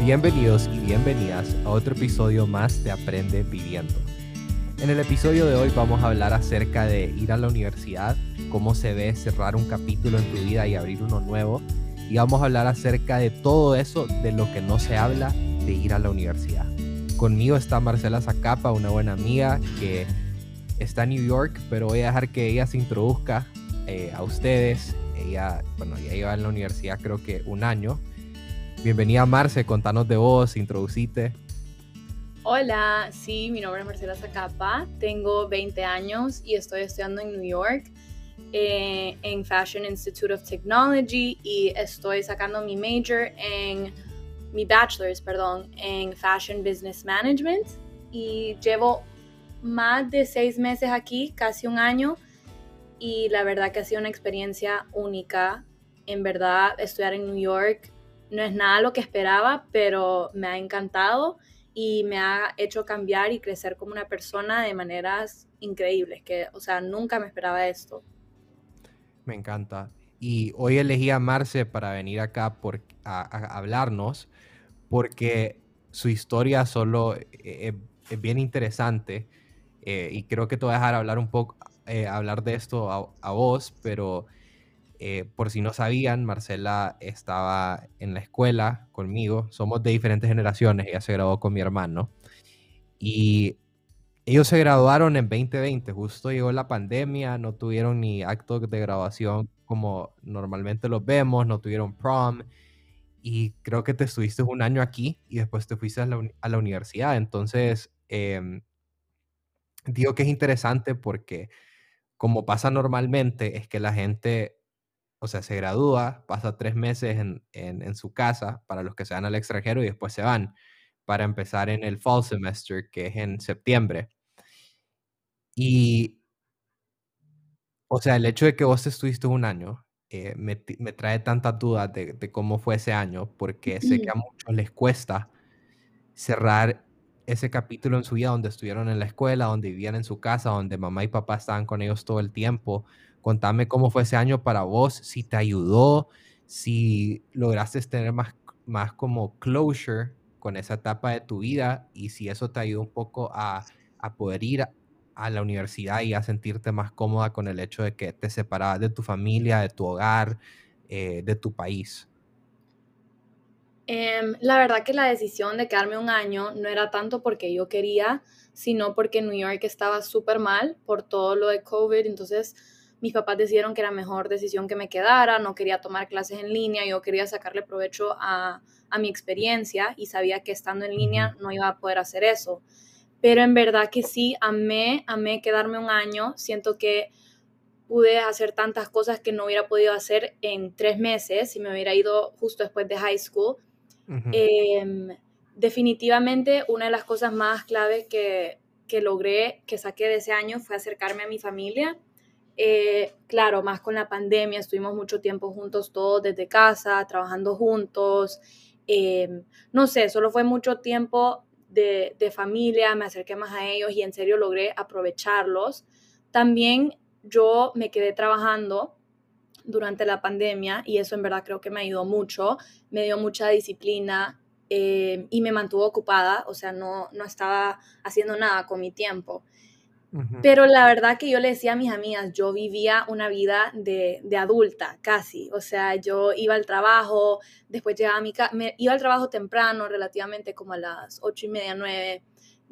Bienvenidos y bienvenidas a otro episodio más de Aprende Viviendo. En el episodio de hoy vamos a hablar acerca de ir a la universidad, cómo se ve cerrar un capítulo en tu vida y abrir uno nuevo. Y vamos a hablar acerca de todo eso de lo que no se habla de ir a la universidad. Conmigo está Marcela Zacapa, una buena amiga que está en New York, pero voy a dejar que ella se introduzca eh, a ustedes. Ella, bueno, ya lleva en la universidad creo que un año. Bienvenida Marce, contanos de vos, introducite. Hola, sí, mi nombre es Marcela Zacapa, tengo 20 años y estoy estudiando en New York eh, en Fashion Institute of Technology y estoy sacando mi major en mi bachelor's, perdón, en Fashion Business Management y llevo más de seis meses aquí, casi un año y la verdad que ha sido una experiencia única. En verdad, estudiar en New York no es nada lo que esperaba, pero me ha encantado y me ha hecho cambiar y crecer como una persona de maneras increíbles, que, o sea, nunca me esperaba esto. Me encanta. Y hoy elegí a Marce para venir acá por, a, hablarnos, porque su historia solo eh, es, bien interesante eh, y creo que te voy a dejar hablar un poco, eh, hablar de esto a vos, pero eh, por si no sabían, Marcela estaba en la escuela conmigo. Somos de diferentes generaciones. Ella se graduó con mi hermano. Y ellos se graduaron en 2020. Justo llegó la pandemia. No tuvieron ni acto de graduación como normalmente los vemos. No tuvieron prom. Y creo que te estuviste un año aquí y después te fuiste a la, universidad. Entonces, em, digo que es interesante porque como pasa normalmente, es que la gente o sea, se gradúa, pasa tres meses en, su casa para los que se van al extranjero y después se van para empezar en el fall semester, que es en septiembre. Y, o sea, el hecho de que vos estuviste un año eh, me, trae tantas dudas de, de, cómo fue ese año, porque sé que a muchos les cuesta cerrar ese capítulo en su vida donde estuvieron en la escuela, donde vivían en su casa, donde mamá y papá estaban con ellos todo el tiempo, Contame cómo fue ese año para vos, si te ayudó, si lograste tener más, más como closure con esa etapa de tu vida y si eso te ayudó un poco a, poder ir a, la universidad y a sentirte más cómoda con el hecho de que te separabas de tu familia, de tu hogar, eh, de tu país. Em, la verdad que la decisión de quedarme un año no era tanto porque yo quería, sino porque New York estaba súper mal por todo lo de COVID. Entonces, mis papás decidieron que era mejor decisión que me quedara, no quería tomar clases en línea, yo quería sacarle provecho a, mi experiencia y sabía que estando en línea no iba a poder hacer eso. Pero en verdad que sí, amé, amé quedarme un año, siento que pude hacer tantas cosas que no hubiera podido hacer en tres meses si me hubiera ido justo después de high school. Em, definitivamente una de las cosas más clave que, que logré, que saqué de ese año fue acercarme a mi familia eh, claro, más con la pandemia, estuvimos mucho tiempo juntos todos desde casa, trabajando juntos. Eh, no sé, solo fue mucho tiempo de, familia, me acerqué más a ellos y en serio logré aprovecharlos. También yo me quedé trabajando durante la pandemia y eso en verdad creo que me ayudó mucho, me dio mucha disciplina eh, y me mantuvo ocupada, o sea, no, no estaba haciendo nada con mi tiempo. Pero la verdad que yo le decía a mis amigas, yo vivía una vida de, adulta, casi. O sea, yo iba al trabajo, después llegaba a mi casa, iba al trabajo temprano, relativamente como a las ocho y media, nueve.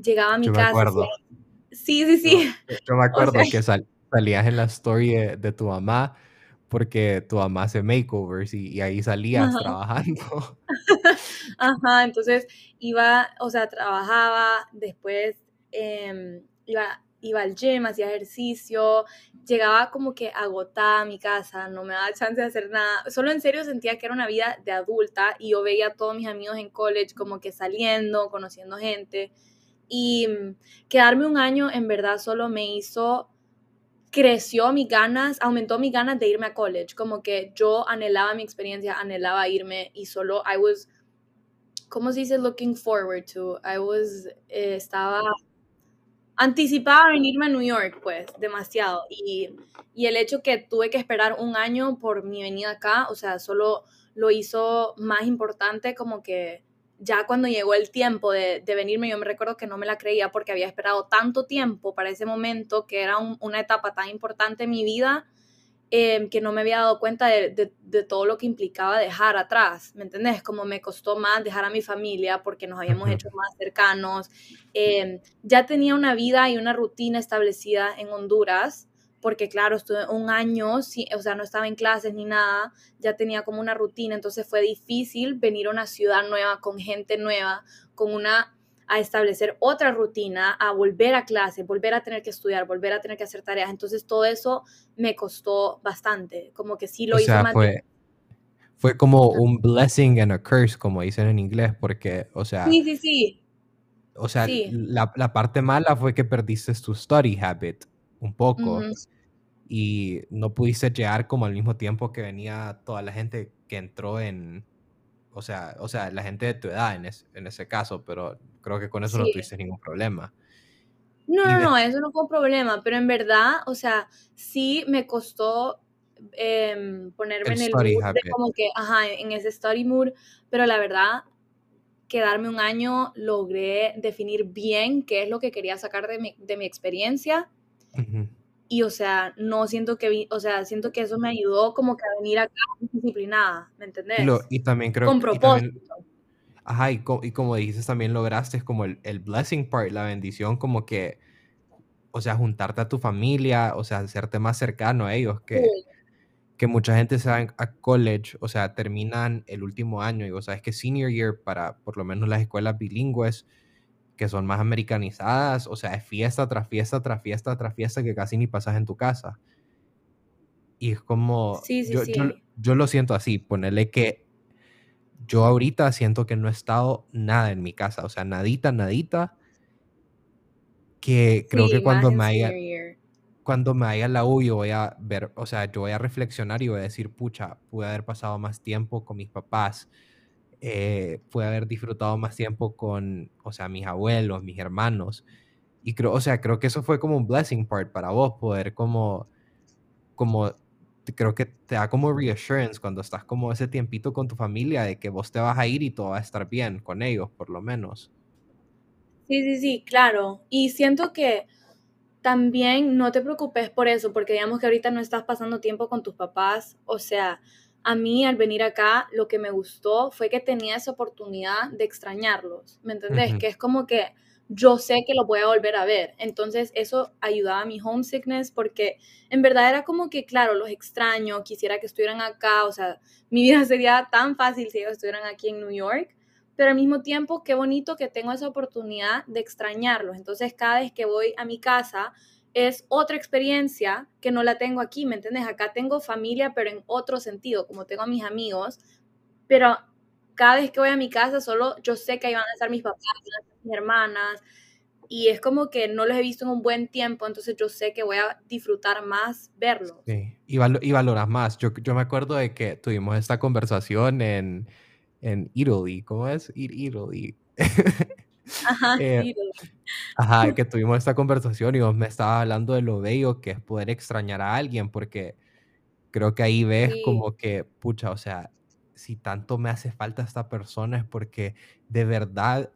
Llegaba a mi casa. Me acuerdo. Sí, sí, sí. Yo, me acuerdo que salías en la story de, tu mamá porque tu mamá hace makeovers y, ahí salías trabajando. Ajá, entonces iba, o sea, trabajaba, después eh, iba iba al gym, hacía ejercicio, llegaba como que agotada a mi casa, no me daba chance de hacer nada. Solo en serio sentía que era una vida de adulta y yo veía a todos mis amigos en college como que saliendo, conociendo gente. Y mm, quedarme un año en verdad solo me hizo, creció mis ganas, aumentó mis ganas de irme a college. Como que yo anhelaba mi experiencia, anhelaba irme y solo I was, ¿cómo se dice? Looking forward to. I was, eh, estaba anticipaba venirme a New York, pues, demasiado. Y, el hecho que tuve que esperar un año por mi venida acá, o sea, solo lo hizo más importante como que ya cuando llegó el tiempo de, venirme, yo me recuerdo que no me la creía porque había esperado tanto tiempo para ese momento, que era una etapa tan importante en mi vida, em, que no me había dado cuenta de, todo lo que implicaba dejar atrás, ¿me entendés? Como me costó más dejar a mi familia porque nos habíamos hecho más cercanos. Em, ya tenía una vida y una rutina establecida en Honduras porque claro, estuve un año, o sea, no estaba en clases ni nada, ya tenía como una rutina, entonces fue difícil venir a una ciudad nueva, con gente nueva, con una, a establecer otra rutina, a volver a clase, volver a tener que estudiar, volver a tener que hacer tareas, entonces todo eso me costó bastante, como que sí lo hice más. Fue, fue como un blessing and a curse, como dicen en inglés, porque, o sea... Sí, sí, sí. O sea, la, la, parte mala fue que perdiste tu study habit un poco. Y no pudiste llegar como al mismo tiempo que venía toda la gente que entró en, o sea, o sea la gente de tu edad en, en ese caso, pero creo que con eso no tuviste ningún problema. No, no, no, eso no fue un problema, pero en verdad, o sea, sí me costó em, ponerme en el mood como que, ajá, en ese study mood, pero la verdad, quedarme un año logré definir bien qué es lo que quería sacar de mi, de mi experiencia y, o sea, no siento que, o sea, siento que eso me ayudó como que a venir acá disciplinada, ¿me entendés? Y, también creo Con propósito. Ajá, y, como dices, también lograste como el, el, blessing part, la bendición, como que, o sea, juntarte a tu familia, o sea, hacerte más cercano a ellos, que, que mucha gente se va a college, o sea, terminan el último año, y o sea, es que senior year para por lo menos las escuelas bilingües, que son más americanizadas, o sea, es fiesta tras fiesta tras fiesta tras fiesta que casi ni pasas en tu casa. Y es como, yo, Yo, lo siento así, ponerle que yo ahorita siento que no he estado nada en mi casa, o sea, nadita, nadita, que creo que cuando me haya, cuando me haya la U yo voy a ver, o sea, yo voy a reflexionar y voy a decir, pucha, pude haber pasado más tiempo con mis papás, eh, pude haber disfrutado más tiempo con, o sea, mis abuelos, mis hermanos. Y creo, o sea, creo que eso fue como un blessing part para vos, poder como, como, creo que te da como reassurance cuando estás como ese tiempito con tu familia de que vos te vas a ir y todo va a estar bien con ellos, por lo menos. Sí, sí, sí, claro. Y siento que también no te preocupes por eso, porque digamos que ahorita no estás pasando tiempo con tus papás, o sea, a mí al venir acá lo que me gustó fue que tenía esa oportunidad de extrañarlos, ¿me entendés? Que es como que yo sé que lo voy a volver a ver. Entonces eso ayudaba a mi homesickness porque en verdad era como que, claro, los extraño, quisiera que estuvieran acá, o sea, mi vida sería tan fácil si ellos estuvieran aquí en New York, pero al mismo tiempo, qué bonito que tengo esa oportunidad de extrañarlos. Entonces cada vez que voy a mi casa, es otra experiencia que no la tengo aquí, ¿me entiendes? Acá tengo familia, pero en otro sentido, como tengo a mis amigos, pero cada vez que voy a mi casa, solo yo sé que ahí van a estar mis papás, mis hermanas, y es como que no los he visto en un buen tiempo, entonces yo sé que voy a disfrutar más verlos. Sí, y, y valoras más. Yo, yo me acuerdo de que tuvimos esta conversación en, en Italy, ¿cómo es? Italy. Ajá, eh, ajá, que tuvimos esta conversación y vos me estabas hablando de lo bello que es poder extrañar a alguien, porque creo que ahí ves como que, pucha, o sea, si tanto me hace falta esta persona es porque de verdad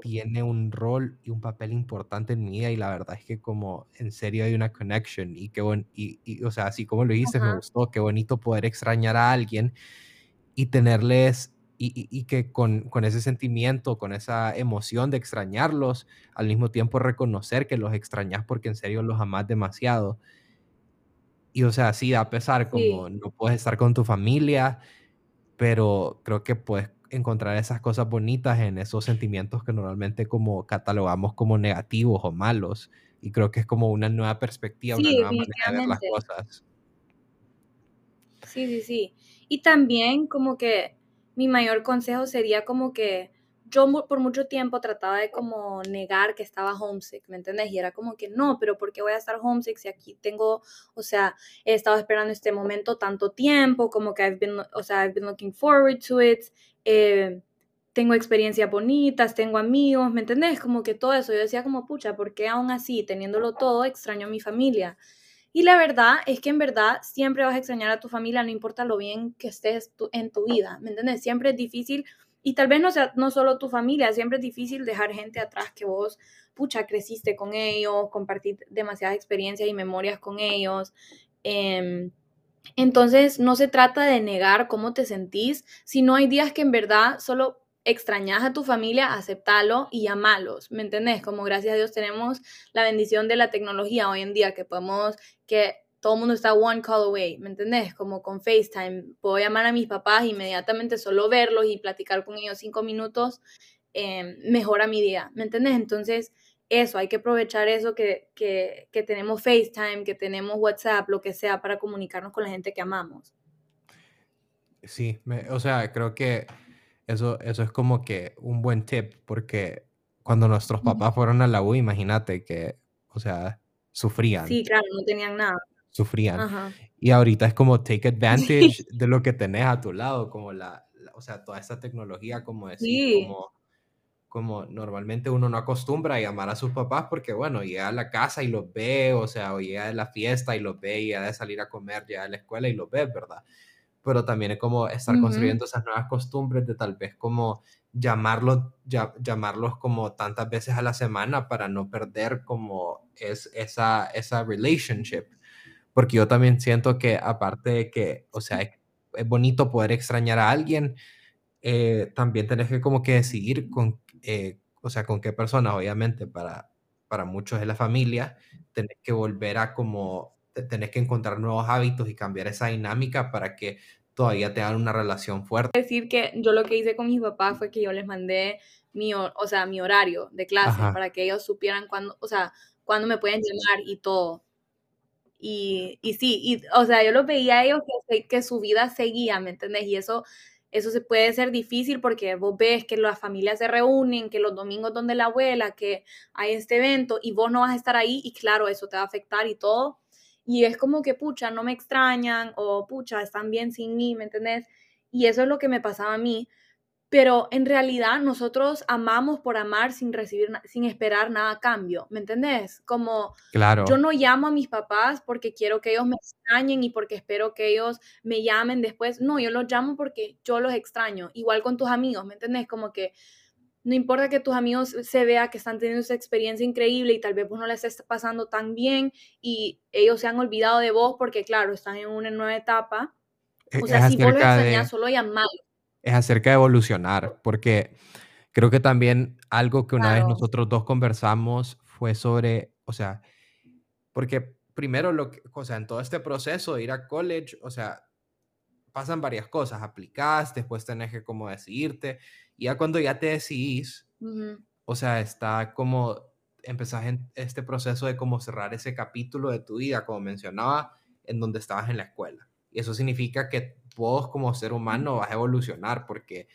tiene un rol y un papel importante en mi vida y la verdad es que como en serio hay una connection y qué bueno, y, o sea, así como lo dices, me gustó, qué bonito poder extrañar a alguien y tenerles y, que con, con, ese sentimiento, con esa emoción de extrañarlos, al mismo tiempo reconocer que los extrañas porque en serio los amas demasiado. Y o sea, sí, a pesar como no puedes estar con tu familia, pero creo que puedes encontrar esas cosas bonitas en esos sentimientos que normalmente como catalogamos como negativos o malos. Y creo que es como una nueva perspectiva, una nueva manera de ver las cosas. Sí, sí, sí. Y también como que mi mayor consejo sería como que yo por mucho tiempo trataba de como negar que estaba homesick, ¿me entiendes? Y era como que no, pero ¿por qué voy a estar homesick si aquí tengo, o sea, he estado esperando este momento tanto tiempo, como que I've been, o sea, I've been looking forward to it, eh, tengo experiencias bonitas, tengo amigos, ¿me entendés? Como que todo eso, yo decía como, pucha, ¿por qué aún así, teniéndolo todo, extraño a mi familia? Y la verdad es que en verdad siempre vas a extrañar a tu familia, no importa lo bien que estés en tu vida, ¿me entiendes? Siempre es difícil y tal vez no sea no solo tu familia, siempre es difícil dejar gente atrás que vos, pucha, creciste con ellos, compartir demasiadas experiencias y memorias con ellos. Em, entonces, no se trata de negar cómo te sentís, sino hay días que en verdad solo extrañas a tu familia, aceptalo y amalos, ¿me entendés? Como gracias a Dios tenemos la bendición de la tecnología hoy en día, que podemos, que todo el mundo está one call away, ¿me entendés? Como con FaceTime, puedo llamar a mis papás inmediatamente, solo verlos y platicar con ellos cinco minutos, eh, mejora mi día, ¿me entendés? Entonces, eso, hay que aprovechar eso que, que, que tenemos FaceTime, que tenemos WhatsApp, lo que sea, para comunicarnos con la gente que amamos. Sí, o sea, creo que eso, eso es como que un buen tip, porque cuando nuestros papás fueron a la U, imagínate que, o sea, sufrían. Sí, claro, no tenían nada. Sufrían. Y ahorita es como take advantage de lo que tenés a tu lado, como la, o sea, toda esta tecnología, como decir, como, como normalmente uno no acostumbra a llamar a sus papás porque, bueno, llega a la casa y los ve, o sea, o llega de la fiesta y los ve, y llega de salir a comer, llega de la escuela y los ve, ¿verdad? pero también es como estar construyendo esas nuevas costumbres de tal vez como llamarlos, llamarlos como tantas veces a la semana para no perder como es esa, esa relationship. Porque yo también siento que aparte de que, o sea, es, bonito poder extrañar a alguien, eh, también tenés que como que decidir con, eh, o sea, con qué persona, obviamente, para, para muchos de la familia, tenés que volver a como tenés que encontrar nuevos hábitos y cambiar esa dinámica para que todavía tengan una relación fuerte. Decir que yo lo que hice con mis papás fue que yo les mandé mi, o sea, mi horario de clase para que ellos supieran cuándo, o sea, cuándo me pueden llamar y todo. Y, y sí, y, o sea, yo los veía a ellos que, su vida seguía, ¿me entendés? Y eso, eso se puede ser difícil porque vos ves que las familias se reúnen, que los domingos donde la abuela, que hay este evento y vos no vas a estar ahí y claro, eso te va a afectar y todo y es como que, pucha, no me extrañan o pucha, están bien sin mí, ¿me entendés? Y eso es lo que me pasaba a mí. Pero en realidad nosotros amamos por amar sin recibir, sin esperar nada a cambio, ¿me entendés? Como claro. yo no llamo a mis papás porque quiero que ellos me extrañen y porque espero que ellos me llamen después. No, yo los llamo porque yo los extraño. Igual con tus amigos, ¿me entendés? Como que no importa que tus amigos se vea que están teniendo esa experiencia increíble y tal vez vos no les esté pasando tan bien y ellos se han olvidado de vos porque, claro, están en una nueva etapa. E o sea, si vos los solo llamar. Es acerca de evolucionar, porque creo que también algo que una vez nosotros dos conversamos fue sobre, o sea, porque primero, lo que, o sea, en todo este proceso de ir a college, o sea, pasan varias cosas, aplicás, después tenés que como decidirte, y ya cuando ya te decidís, o sea, está como, empezás en este proceso de como cerrar ese capítulo de tu vida, como mencionaba, en donde estabas en la escuela. Y eso significa que vos como ser humano vas a evolucionar porque,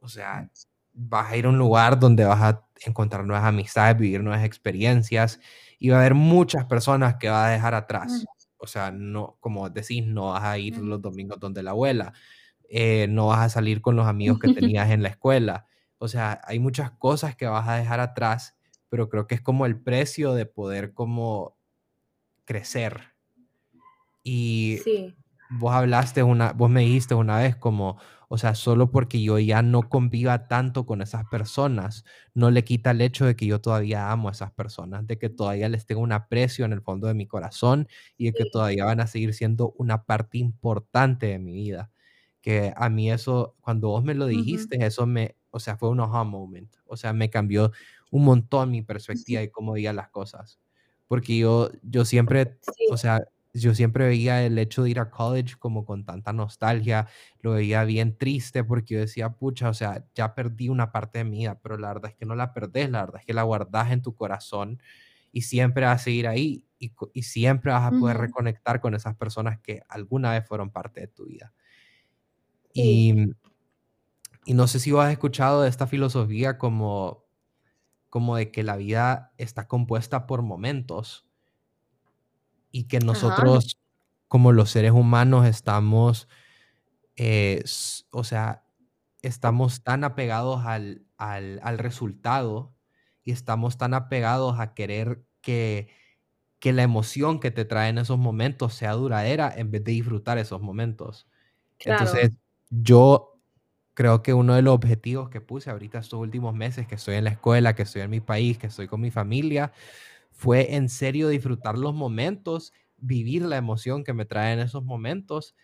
o sea, vas a ir a un lugar donde vas a encontrar nuevas amistades, vivir nuevas experiencias y va a haber muchas personas que vas a dejar atrás. O sea, no, como decís, no vas a ir los domingos donde la abuela, eh, no vas a salir con los amigos que tenías en la escuela. O sea, hay muchas cosas que vas a dejar atrás, pero creo que es como el precio de poder como crecer. Y vos hablaste una, vos me dijiste una vez como, o sea, solo porque yo ya no conviva tanto con esas personas, no le quita el hecho de que yo todavía amo a esas personas, de que todavía les tengo un aprecio en el fondo de mi corazón y de que todavía van a seguir siendo una parte importante de mi vida. Que a mí eso, cuando vos me lo dijiste, eso me, o sea, fue un aha moment. O sea, me cambió un montón mi perspectiva y cómo veía las cosas. Porque yo, yo siempre, o sea, yo siempre veía el hecho de ir a college como con tanta nostalgia, lo veía bien triste porque yo decía, pucha, o sea, ya perdí una parte de mi vida, pero la verdad es que no la perdés, la verdad es que la guardas en tu corazón y siempre vas a seguir ahí y, y siempre vas a poder reconectar con esas personas que alguna vez fueron parte de tu vida. Y, y no sé si vos has escuchado de esta filosofía como, como de que la vida está compuesta por momentos y que nosotros como los seres humanos estamos, eh, o sea, estamos tan apegados al, al, resultado y estamos tan apegados a querer que, que la emoción que te trae en esos momentos sea duradera en vez de disfrutar esos momentos. Entonces, yo creo que uno de los objetivos que puse ahorita estos últimos meses que estoy en la escuela, que estoy en mi país, que estoy con mi familia, fue en serio disfrutar los momentos, vivir la emoción que me traen esos momentos,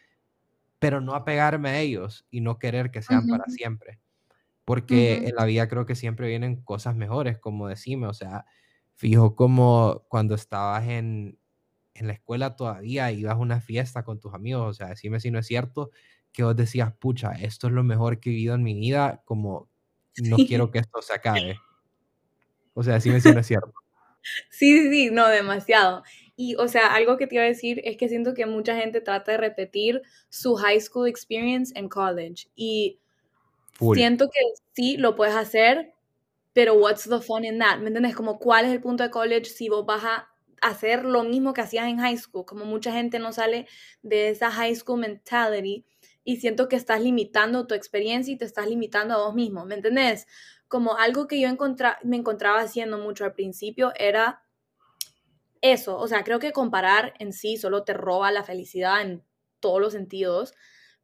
pero no apegarme a ellos y no querer que sean para siempre. Porque en la vida creo que siempre vienen cosas mejores, como decime, o sea, fijo como cuando estabas en, en la escuela todavía ibas a una fiesta con tus amigos, o sea, decime si no es cierto, que vos decías, pucha, esto es lo mejor que he vivido en mi vida, como no quiero que esto se acabe. O sea, decime si no es cierto. Sí, sí, sí, no, demasiado. Y, o sea, algo que te iba a decir es que siento que mucha gente trata de repetir su high school experience en college. Y siento que sí, lo puedes hacer, pero what's the fun in that? ¿Me entiendes? Como, ¿cuál es el punto de college si vos vas a hacer lo mismo que hacías en high school? Como mucha gente no sale de esa high school mentality y siento que estás limitando tu experiencia y te estás limitando a vos mismo, ¿me entendés? Como algo que yo me encontraba haciendo mucho al principio era eso, o sea, creo que comparar en sí solo te roba la felicidad en todos los sentidos,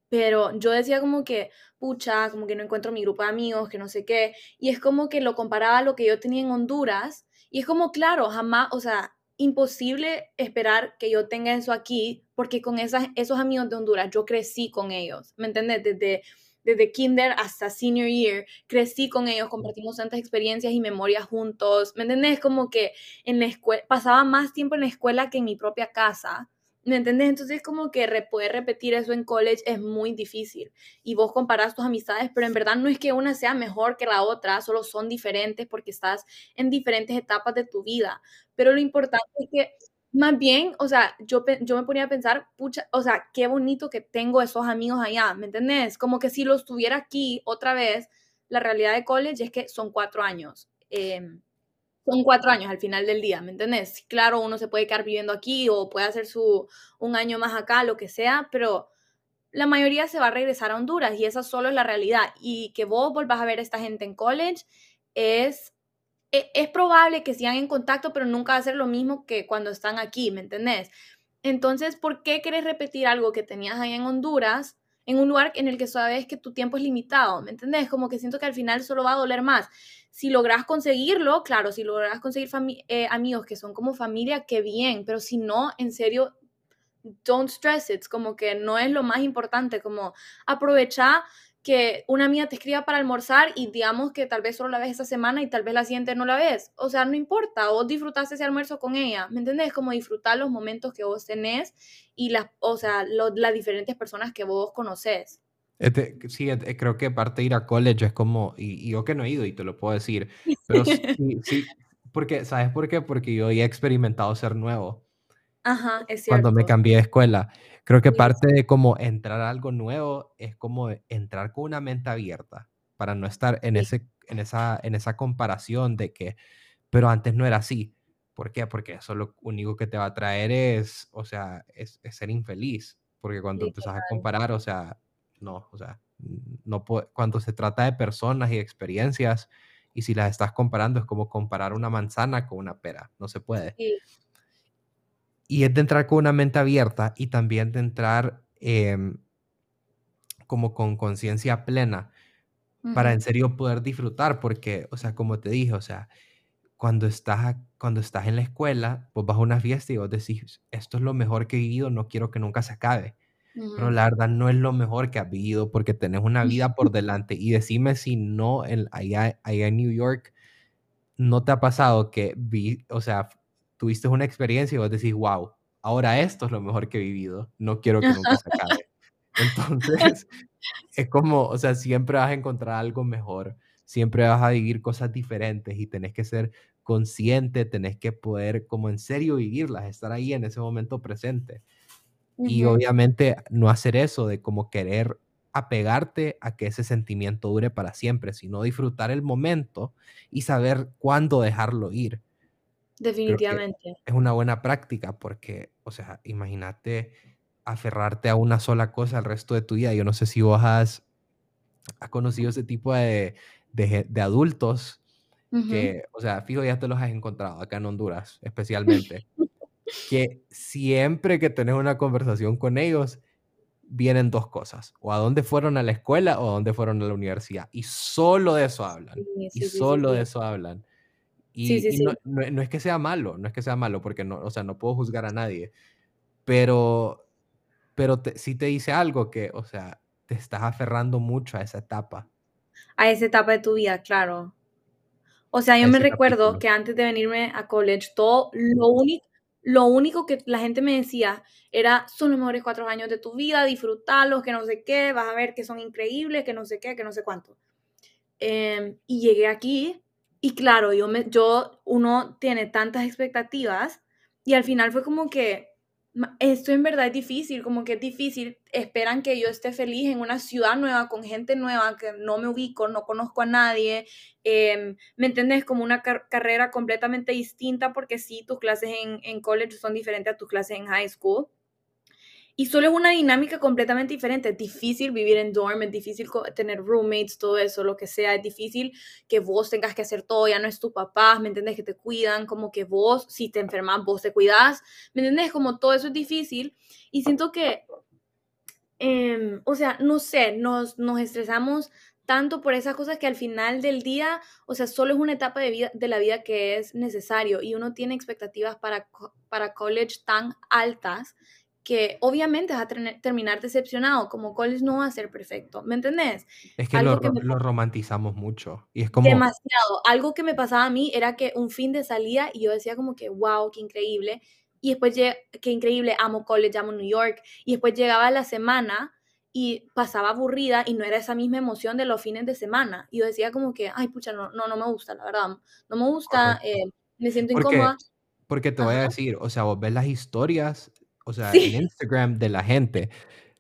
pero yo decía como que, pucha, como que no encuentro mi grupo de amigos, que no sé qué, y es como que lo comparaba a lo que yo tenía en Honduras, y es como, claro, jamás, o sea, imposible esperar que yo tenga eso aquí, porque con esas, esos amigos de Honduras yo crecí con ellos, ¿me entiendes? Desde desde kinder hasta senior year, crecí con ellos, compartimos tantas experiencias y memorias juntos, ¿me entendés? Como que en la escuela, pasaba más tiempo en la escuela que en mi propia casa, ¿me entendés? Entonces como que poder repetir eso en college es muy difícil. Y vos comparás tus amistades, pero en verdad no es que una sea mejor que la otra, solo son diferentes porque estás en diferentes etapas de tu vida, pero lo importante es que más bien, o sea, yo, yo me ponía a pensar, pucha, o sea, qué bonito que tengo esos amigos allá, ¿me entendés? Como que si los tuviera aquí otra vez, la realidad de college es que son cuatro años. Em, son cuatro años al final del día, ¿me entendés? Claro, uno se puede quedar viviendo aquí o puede hacer su un año más acá, lo que sea, pero la mayoría se va a regresar a Honduras y esa solo es la realidad. Y que vos volvás a ver a esta gente en college es es probable que sigan en contacto, pero nunca va a ser lo mismo que cuando están aquí, ¿me entendés? Entonces, ¿por qué querés repetir algo que tenías ahí en Honduras, en un lugar en el que sabes que tu tiempo es limitado? ¿Me entendés? Como que siento que al final solo va a doler más. Si logras conseguirlo, claro, si logras conseguir eh, amigos que son como familia, qué bien, pero si no, en serio, don't stress it, como que no es lo más importante, como aprovecha que una amiga te escriba para almorzar y digamos que tal vez solo la ves esa semana y tal vez la siguiente no la ves. O sea, no importa, vos disfrutaste ese almuerzo con ella, ¿me entendés? Como disfrutar los momentos que vos tenés y las, o sea, las diferentes personas que vos conoces. Este, sí, creo que parte de ir a college es como, y, yo que no he ido y te lo puedo decir, pero sí, sí, porque, ¿sabes por qué? Porque yo he experimentado ser nuevo. Ajá, es cierto. Cuando me cambié de escuela. Creo que parte de como entrar a algo nuevo es como entrar con una mente abierta para no estar en, ese, en, esa, en esa comparación de que, pero antes no era así. ¿Por qué? Porque eso lo único que te va a traer es, o sea, es, ser infeliz. Porque cuando empezás a comparar, o sea, no, o sea, no cuando se trata de personas y experiencias, y si las estás comparando, es como comparar una manzana con una pera. No se puede. Sí. Y es de entrar con una mente abierta y también de entrar em, como con conciencia plena para en serio poder disfrutar, porque, o sea, como te dije, o sea, cuando estás, cuando estás en la escuela, pues vas a una fiesta y vos decís, esto es lo mejor que he vivido, no quiero que nunca se acabe. Pero la verdad no es lo mejor que has vivido porque tenés una vida por delante. Y decime si no, en, allá, allá en New York, no te ha pasado que vi, o sea, tuviste una experiencia y vos decís, wow, ahora esto es lo mejor que he vivido, no quiero que nunca se acabe. Entonces, es como, o sea, siempre vas a encontrar algo mejor, siempre vas a vivir cosas diferentes y tenés que ser consciente, tenés que poder como en serio vivirlas, estar ahí en ese momento presente. Y obviamente no hacer eso de como querer apegarte a que ese sentimiento dure para siempre, sino disfrutar el momento y saber cuándo dejarlo ir. Definitivamente. Es una buena práctica porque, o sea, imagínate aferrarte a una sola cosa el resto de tu vida. Yo no sé si vos has, conocido ese tipo de, de, adultos que, o sea, fijo, ya te los has encontrado acá en Honduras, especialmente, que siempre que tenés una conversación con ellos, vienen dos cosas, o a dónde fueron a la escuela o a dónde fueron a la universidad. Y solo de eso hablan. y solo de eso hablan. Y, no, no, es que sea malo, no es que sea malo, porque no, o sea, no puedo juzgar a nadie, pero, pero sí te dice algo que, o sea, te estás aferrando mucho a esa etapa. A esa etapa de tu vida, claro. O sea, yo me recuerdo que antes de venirme a college, todo lo único, lo único que la gente me decía era, son los mejores cuatro años de tu vida, disfrútalos, que no sé qué, vas a ver que son increíbles, que no sé qué, que no sé cuánto. Em, y llegué aquí y claro, yo, me, yo, uno tiene tantas expectativas y al final fue como que esto en verdad es difícil, como que es difícil. Esperan que yo esté feliz en una ciudad nueva, con gente nueva, que no me ubico, no conozco a nadie. Em, ¿Me entiendes? Como una carrera completamente distinta, porque sí, tus clases en, en college son diferentes a tus clases en high school. Y solo es una dinámica completamente diferente. Es difícil vivir en dorm, es difícil tener roommates, todo eso, lo que sea. Es difícil que vos tengas que hacer todo, ya no es tu papá, ¿me entiendes? Que te cuidan, como que vos, si te enfermas, vos te cuidas, ¿me entiendes? Como todo eso es difícil. Y siento que, em, o sea, no sé, nos, nos estresamos tanto por esas cosas que al final del día, o sea, solo es una etapa de, vida, de la vida que es necesario y uno tiene expectativas para, para college tan altas que obviamente vas a terminar decepcionado, como college no va a ser perfecto, ¿me entendés? Es que, lo, lo, romantizamos mucho y es como... Demasiado. Algo que me pasaba a mí era que un fin de salida y yo decía como que, wow, qué increíble. Y después, qué increíble, amo college, amo New York. Y después llegaba la semana y pasaba aburrida y no era esa misma emoción de los fines de semana. Y yo decía como que, ay, pucha, no, no, no me gusta, la verdad. No me gusta, eh, me siento incómoda. Porque te voy a decir, o sea, vos ves las historias o sea, en Instagram de la gente,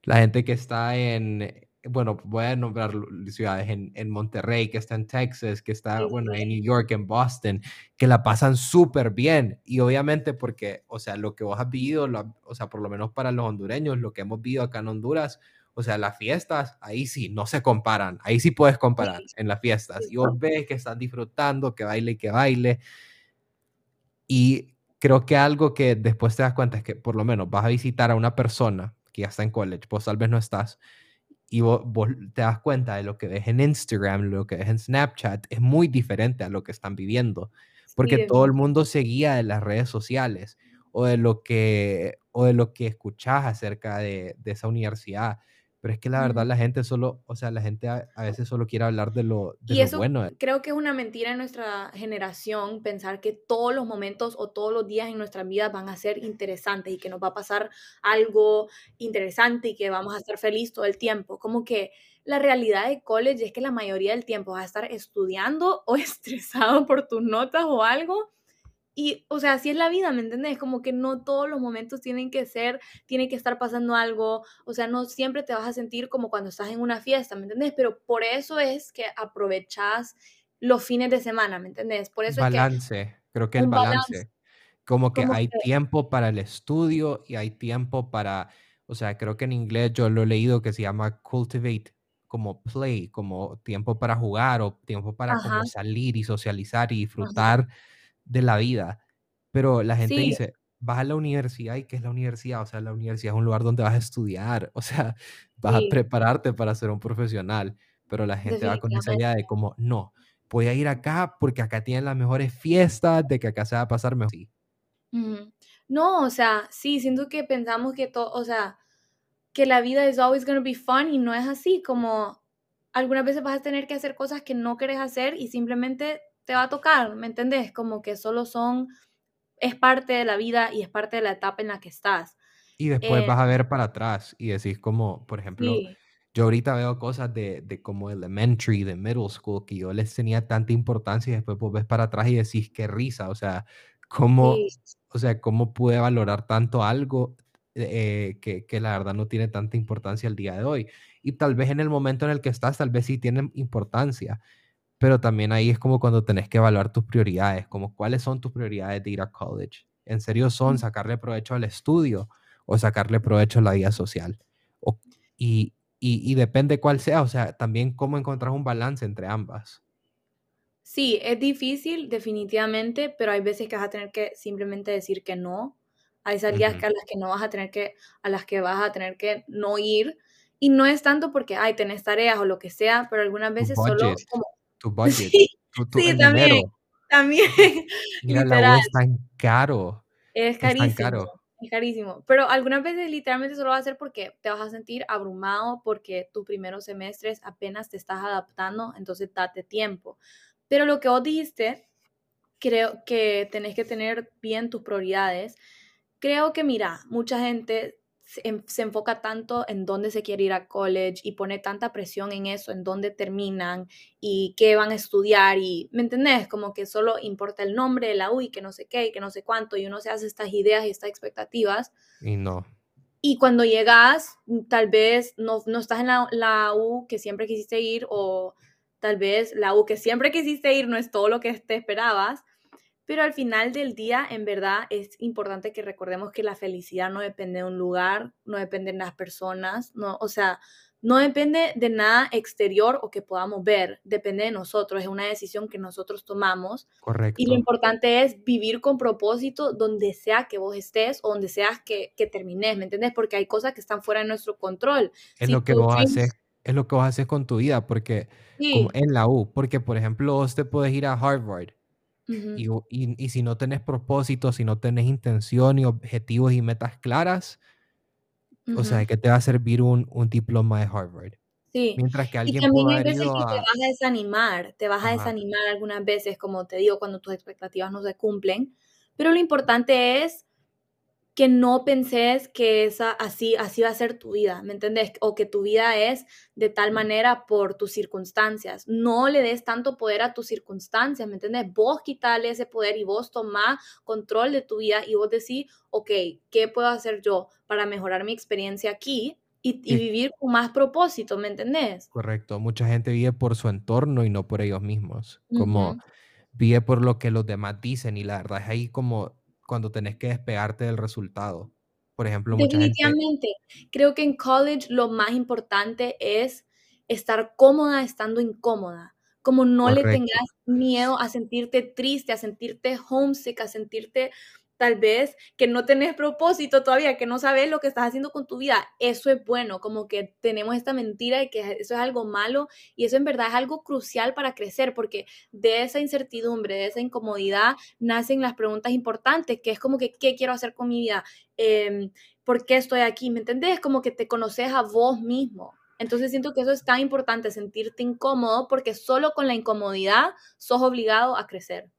la gente que está en, bueno, voy a nombrar ciudades, en, en Monterrey, que está en Texas, que está, bueno, en New York, en Boston, que la pasan súper bien. Y obviamente porque, o sea, lo que vos has vivido, o sea, por lo menos para los hondureños, lo que hemos vivido acá en Honduras, o sea, las fiestas, ahí sí, no se comparan, ahí sí puedes comparar en las fiestas. Y vos ves que están disfrutando, que baile que baile. Y creo que algo que después te das cuenta es que por lo menos vas a visitar a una persona que ya está en college, vos tal vez no estás, y vos, te das cuenta de lo que ves en Instagram, lo que ves en Snapchat, es muy diferente a lo que están viviendo, porque todo el mundo se guía de las redes sociales o de lo que, o de lo que escuchás acerca de, de esa universidad. Pero es que la verdad la gente solo, o sea, la gente a, veces solo quiere hablar de lo, de y eso bueno. Creo que es una mentira en nuestra generación pensar que todos los momentos o todos los días en nuestra vida van a ser interesantes y que nos va a pasar algo interesante y que vamos a estar felices todo el tiempo. Como que la realidad de college es que la mayoría del tiempo vas a estar estudiando o estresado por tus notas o algo y, o sea, así es la vida, ¿me entiendes? Como que no todos los momentos tienen que ser, tiene que estar pasando algo, o sea, no siempre te vas a sentir como cuando estás en una fiesta, ¿me entiendes? Pero por eso es que aprovechas los fines de semana, ¿me entiendes? Por eso balance, es que, creo que el balance. Como que hay tiempo para el estudio y hay tiempo para, o sea, creo que en inglés yo lo he leído que se llama cultivate, como play, como tiempo para jugar o tiempo para como salir y socializar y disfrutar de la vida. Pero la gente dice, vas a la universidad y ¿qué es la universidad? O sea, la universidad es un lugar donde vas a estudiar, o sea, vas a prepararte para ser un profesional, pero la gente va con esa idea de como, no, voy a ir acá porque acá tienen las mejores fiestas, de que acá se va a pasar mejor. No, o sea, sí, siento que pensamos que todo, o sea, que la vida es always to be fun y no es así, como algunas veces vas a tener que hacer cosas que no quieres hacer y simplemente te va a tocar, ¿me entendés? Como que solo son, es parte de la vida y es parte de la etapa en la que estás. Y después vas a eh ver para atrás y decís como, por ejemplo, yo ahorita veo cosas de, de, como elementary, de middle school, que yo les tenía tanta importancia y después vos ves para atrás y decís, qué risa, o sea, cómo, o sea, cómo pude valorar tanto algo eh, que, que, la verdad no tiene tanta importancia el día de hoy. Y tal vez en el momento en el que estás, tal vez sí tiene importancia, pero también ahí es como cuando tenés que evaluar tus prioridades, como cuáles son tus prioridades de ir a college. ¿En serio son sacarle provecho al estudio o sacarle provecho a la vida social? y, y, y, depende cuál sea, o sea, también cómo encontrar un balance entre ambas. Sí, es difícil definitivamente, pero hay veces que vas a tener que simplemente decir que no Hay salidas que a las que no vas a tener que, a las que vas a tener que no ir. Y no es tanto porque, ay, tenés tareas o lo que sea, pero algunas veces solo como... Tu budget, Sí, tu, tu- sí, el también, dinero. también, Mira, la U literal. es tan caro. Es Es tan carísimo, caro. es carísimo. Pero algunas veces literalmente solo va a ser porque te vas a sentir abrumado porque tus primeros semestres apenas te estás adaptando, entonces date tiempo. Pero lo que vos dijiste, creo que tenés que tener bien tus prioridades. Creo que, mira, mucha gente se, en- se enfoca tanto en dónde se quiere ir a college y pone tanta presión en eso, en dónde terminan y qué van a estudiar y, ¿me entendés? Como que solo importa el nombre de la U y que no sé qué y que no sé cuánto y uno se hace estas ideas y estas expectativas Y no. y cuando llegas, tal vez no, no estás en la, la U que siempre quisiste ir o tal vez la U que siempre quisiste ir no es todo lo que te esperabas, pero al final del día, en verdad, es importante que recordemos que la felicidad no depende de un lugar, no depende de las personas, no, o sea, no depende de nada exterior o que podamos ver, depende de nosotros, es una decisión que nosotros tomamos y lo Correcto. importante es vivir con propósito donde sea que vos estés o donde seas que, que termines, ¿me entiendes? Porque hay cosas que están fuera de nuestro control. Es Si lo que vos haces, es lo que vos haces con tu vida, porque como en la U, porque por ejemplo vos te puedes ir a Harvard ujú, y, o- y- y si no tenés propósito, si no tenés intención y objetivos y metas claras, o sea, ujú, ¿de qué te va a servir un, un diploma de Harvard? sí. Mientras que Y alguien también pudo hay veces que te a... vas a desanimar, te vas a Ajá, desanimar algunas veces, como te digo, cuando tus expectativas no se cumplen, pero lo importante es que no penses que esa, así, así va a ser tu vida, ¿me entendés? O que tu vida es de tal manera por tus circunstancias. No le des tanto poder a tus circunstancias, ¿me entendés? Vos quitale ese poder y vos tomás control de tu vida y vos decís, ok, ¿qué puedo hacer yo para mejorar mi experiencia aquí y, vivir con más propósito, ¿me entendés? correcto. Mucha gente vive por su entorno y no por ellos mismos. Como vive por lo que los demás dicen y la verdad es ahí como cuando tenés que despegarte del resultado. Por ejemplo, gente... Definitivamente. Creo que en college lo más importante es estar cómoda estando incómoda. Como no le tengas miedo a sentirte triste, a sentirte homesick, a sentirte tal vez que no tenés propósito todavía, que no sabes lo que estás haciendo con tu vida. Eso es bueno, como que tenemos esta mentira de que eso es algo malo y eso en verdad es algo crucial para crecer porque de esa incertidumbre, de esa incomodidad, nacen las preguntas importantes, que es como que, ¿qué quiero hacer con mi vida? Em, ¿Por qué estoy aquí? ¿Me entendés? Como que te conoces a vos mismo. Entonces siento que eso es tan importante, sentirte incómodo, porque solo con la incomodidad sos obligado a crecer.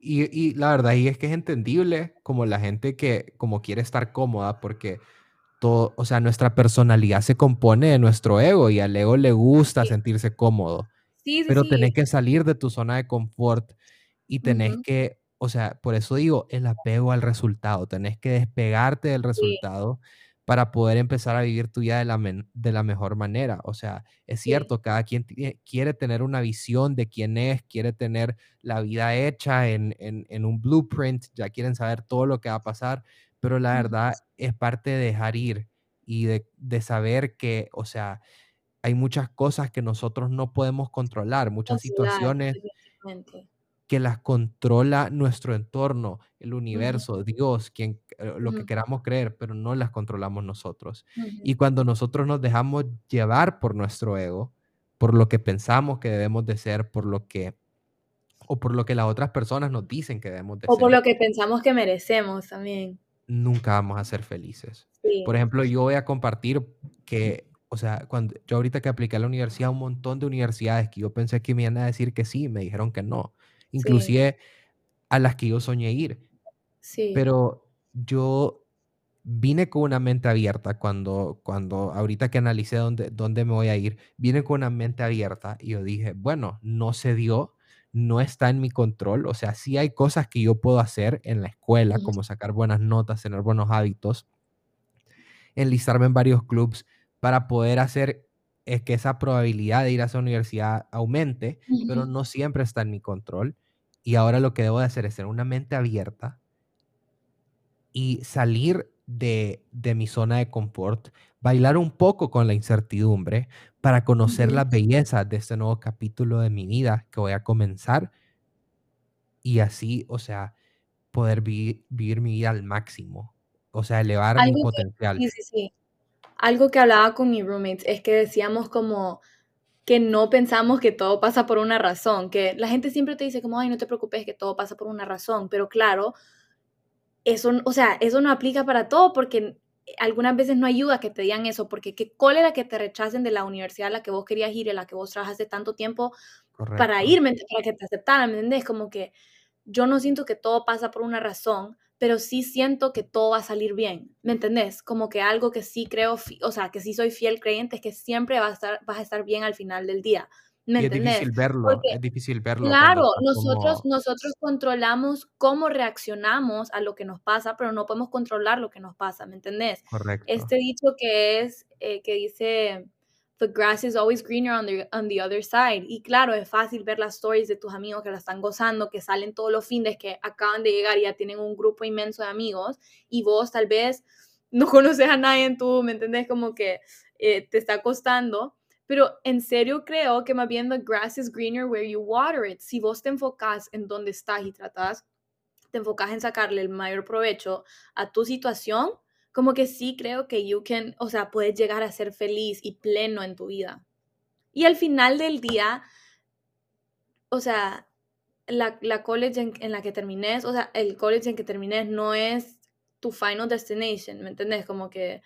Y, y la verdad, y es que es entendible como la gente que como quiere estar cómoda porque todo, o sea, nuestra personalidad se compone de nuestro ego y al ego le gusta Sí, sentirse cómodo, sí, sí. pero tenés que salir de tu zona de confort y tenés que, o sea, por eso digo, el apego al resultado, tenés que despegarte del resultado para poder empezar a vivir tu vida de la, de la mejor manera. O sea, es sí. cierto, cada quien quiere tener una visión de quién es, quiere tener la vida hecha en, en, en un blueprint, ya quieren saber todo lo que va a pasar, pero la verdad es parte de dejar ir y de, de saber que, o sea, hay muchas cosas que nosotros no podemos controlar, muchas situaciones que las controla nuestro entorno, el universo, Dios, quien, lo que queramos creer, pero no las controlamos nosotros. Y cuando nosotros nos dejamos llevar por nuestro ego, por lo que pensamos que debemos de ser, por lo que o por lo que las otras personas nos dicen que debemos de O por ser, lo que pensamos que merecemos también. nunca vamos a ser felices. Sí. Por ejemplo, yo voy a compartir que, o sea, cuando yo ahorita que apliqué a la universidad, un montón de universidades que yo pensé que me iban a decir que sí, me dijeron que no. Sí, Inclusive a las que yo soñé ir. sí. Pero yo vine con una mente abierta cuando, cuando ahorita que analicé dónde, dónde me voy a ir, vine con una mente abierta y yo dije, bueno, no se dio, no está en mi control, o sea, sí hay cosas que yo puedo hacer en la escuela, como sacar buenas notas, tener buenos hábitos, enlistarme en varios clubs para poder hacer eh, que esa probabilidad de ir a esa universidad aumente, pero no siempre está en mi control. Y ahora lo que debo de hacer es tener una mente abierta y salir de, de mi zona de confort, bailar un poco con la incertidumbre para conocer ujú. las bellezas de este nuevo capítulo de mi vida que voy a comenzar y así, o sea, poder vi- vivir mi vida al máximo. o sea, elevar mi potencial. sí, sí, sí. Algo que hablaba con mi roommates es que decíamos como que no pensamos que todo pasa por una razón, que la gente siempre te dice como, ay, no te preocupes, que todo pasa por una razón, pero claro, eso, o sea, eso no aplica para todo porque algunas veces no ayuda que te digan eso, porque qué cólera que te rechacen de la universidad a la que vos querías ir, a la que vos trabajaste tanto tiempo para irme, para que te aceptaran, ¿me entendés? Como que yo no siento que todo pasa por una razón, pero sí siento que todo va a salir bien, ¿me entendés? Como que algo que sí creo, o sea, que sí soy fiel creyente es que siempre vas a estar, vas a estar bien al final del día. ¿Me es difícil verlo, es difícil verlo. Claro, nosotros, nosotros controlamos cómo reaccionamos a lo que nos pasa, pero no podemos controlar lo que nos pasa, ¿me entendés? Correcto. Este dicho que es, eh, que dice, the grass is always greener on the, on the other side. Y claro, es fácil ver las stories de tus amigos que la están gozando, que salen todos los fines, que acaban de llegar y ya tienen un grupo inmenso de amigos, y vos tal vez no conoces a nadie en tu, ¿me entendés? Como que eh, te está costando pero en serio creo que más bien the grass is greener where you water it. Si vos te enfocas en dónde estás y tratas, te enfocas en sacarle el mayor provecho a tu situación, como que sí creo que you can, o sea, puedes llegar a ser feliz y pleno en tu vida. Y al final del día, o sea, la, la college en, en, la que termines, o sea, el college en que termines no es tu final destination, ¿me entendés? Como que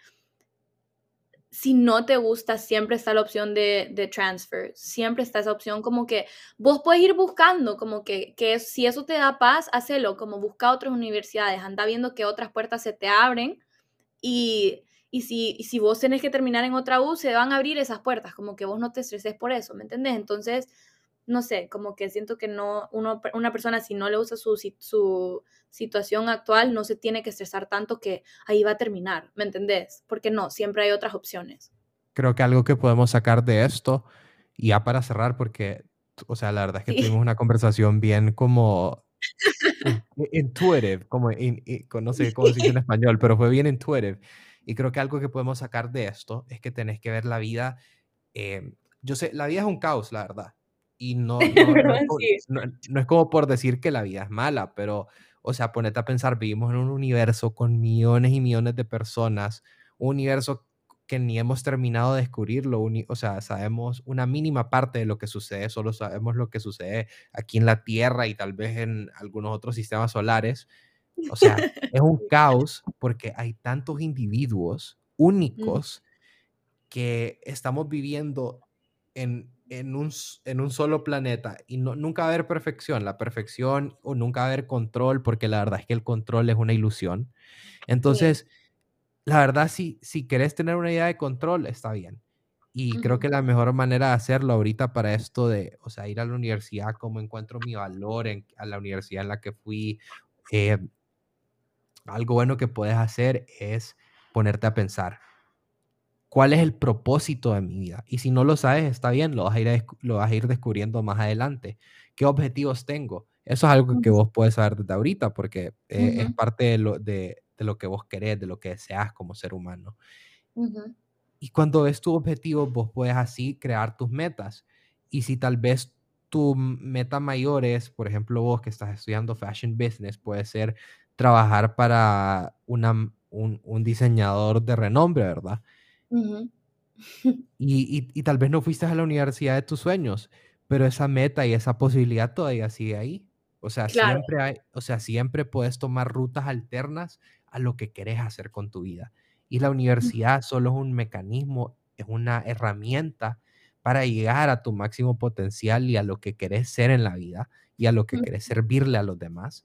si no te gusta, siempre está la opción de, transfer, siempre está esa opción como que vos puedes ir buscando, como que, que si eso te da paz, hacelo, como busca otras universidades, anda viendo que otras puertas se te abren y, y si, si vos tenés que terminar en otra U, se van a abrir esas puertas, como que vos no te estreses por eso, ¿me entendés? Entonces, no sé, como que siento que no, uno, una persona si no le gusta su, su situación actual, no se tiene que estresar tanto que ahí va a terminar, ¿me entendés? Porque no, siempre hay otras opciones. Creo que algo que podemos sacar de esto, y ya para cerrar, porque, o sea, la verdad es que tuvimos una conversación bien como intuitive, como, no sé cómo se dice en español, pero fue bien intuitive. Y creo que algo que podemos sacar de esto es que tenés que ver la vida, eh, yo sé, la vida es un caos, la verdad y no, no, es como por decir que la vida es mala, pero, o sea, ponete a pensar, vivimos en un universo con millones y millones de personas, un universo que ni hemos terminado de descubrirlo, o sea, sabemos una mínima parte de lo que sucede, solo sabemos lo que sucede aquí en la Tierra y tal vez en algunos otros sistemas solares. O sea, es un caos porque hay tantos individuos mm. únicos que estamos viviendo en en un, en un solo planeta y no, nunca va a haber perfección, la perfección o nunca va a haber control, porque la verdad es que el control es una ilusión. Entonces, la verdad, si, si querés tener una idea de control, está bien. Y creo que la mejor manera de hacerlo ahorita para esto de, o sea, ir a la universidad, cómo encuentro mi valor en, a la universidad en la que fui, eh, algo bueno que puedes hacer es ponerte a pensar cuál es el propósito de mi vida. Y si no lo sabes, está bien, lo vas a ir, lo vas a ir descubriendo más adelante. ¿Qué objetivos tengo? Eso es algo que vos puedes saber desde ahorita porque eh, es parte de lo, de, de lo, que vos querés, de lo que deseas como ser humano. Y cuando ves tu objetivo, vos puedes así crear tus metas. Y si tal vez tu meta mayor es, por ejemplo, vos que estás estudiando fashion business, puede ser trabajar para una, un, un diseñador de renombre, ¿verdad? Y, y, tal vez no fuiste a la universidad de tus sueños, pero esa meta y esa posibilidad todavía sigue ahí. O sea, siempre hay, o sea, siempre puedes tomar rutas alternas a lo que querés hacer con tu vida. Y la universidad solo es un mecanismo, es una herramienta para llegar a tu máximo potencial y a lo que querés ser en la vida y a lo que querés servirle a los demás.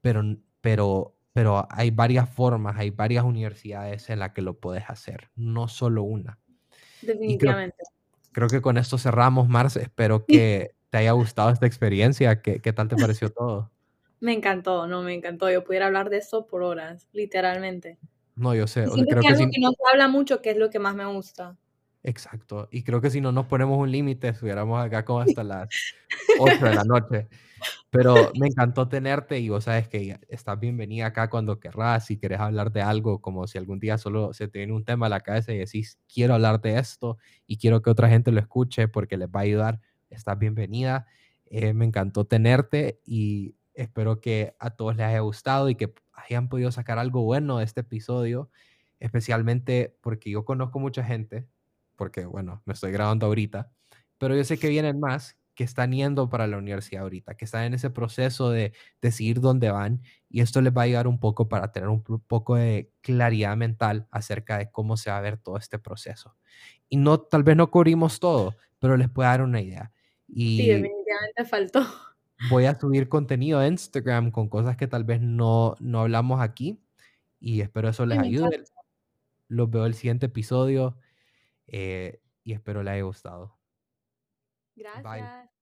Pero, pero pero hay varias formas, hay varias universidades en las que lo puedes hacer, no solo una. Definitivamente. Creo, que con esto cerramos, Marce. Espero que te haya gustado esta experiencia. ¿Qué, ¿Qué, tal te pareció todo? Me encantó, no, me encantó. Yo pudiera hablar de eso por horas, literalmente. No, yo sé. creo que, algo que no se habla mucho, que es lo que más me gusta. Exacto. Y creo que si no nos ponemos un límite, estuviéramos acá como hasta las 8 de la noche. Pero me encantó tenerte y vos sabes que estás bienvenida acá cuando querrás. Si querés hablar de algo, como si algún día solo se te viene un tema a la cabeza y decís, quiero hablar de esto y quiero que otra gente lo escuche porque les va a ayudar, estás bienvenida. Eh, me encantó tenerte y espero que a todos les haya gustado y que hayan podido sacar algo bueno de este episodio, especialmente porque yo conozco mucha gente, porque bueno, me estoy grabando ahorita, pero yo sé que vienen más que están yendo para la universidad ahorita, que están en ese proceso de decidir dónde van y esto les va a ayudar un poco para tener un poco de claridad mental acerca de cómo se va a ver todo este proceso. Y no, tal vez no cubrimos todo, pero les puede dar una idea. Y sí, definitivamente faltó. Voy a subir contenido a Instagram con cosas que tal vez no, no hablamos aquí y espero eso les ayude. Los veo el siguiente episodio eh, y espero les haya gustado. Gracias.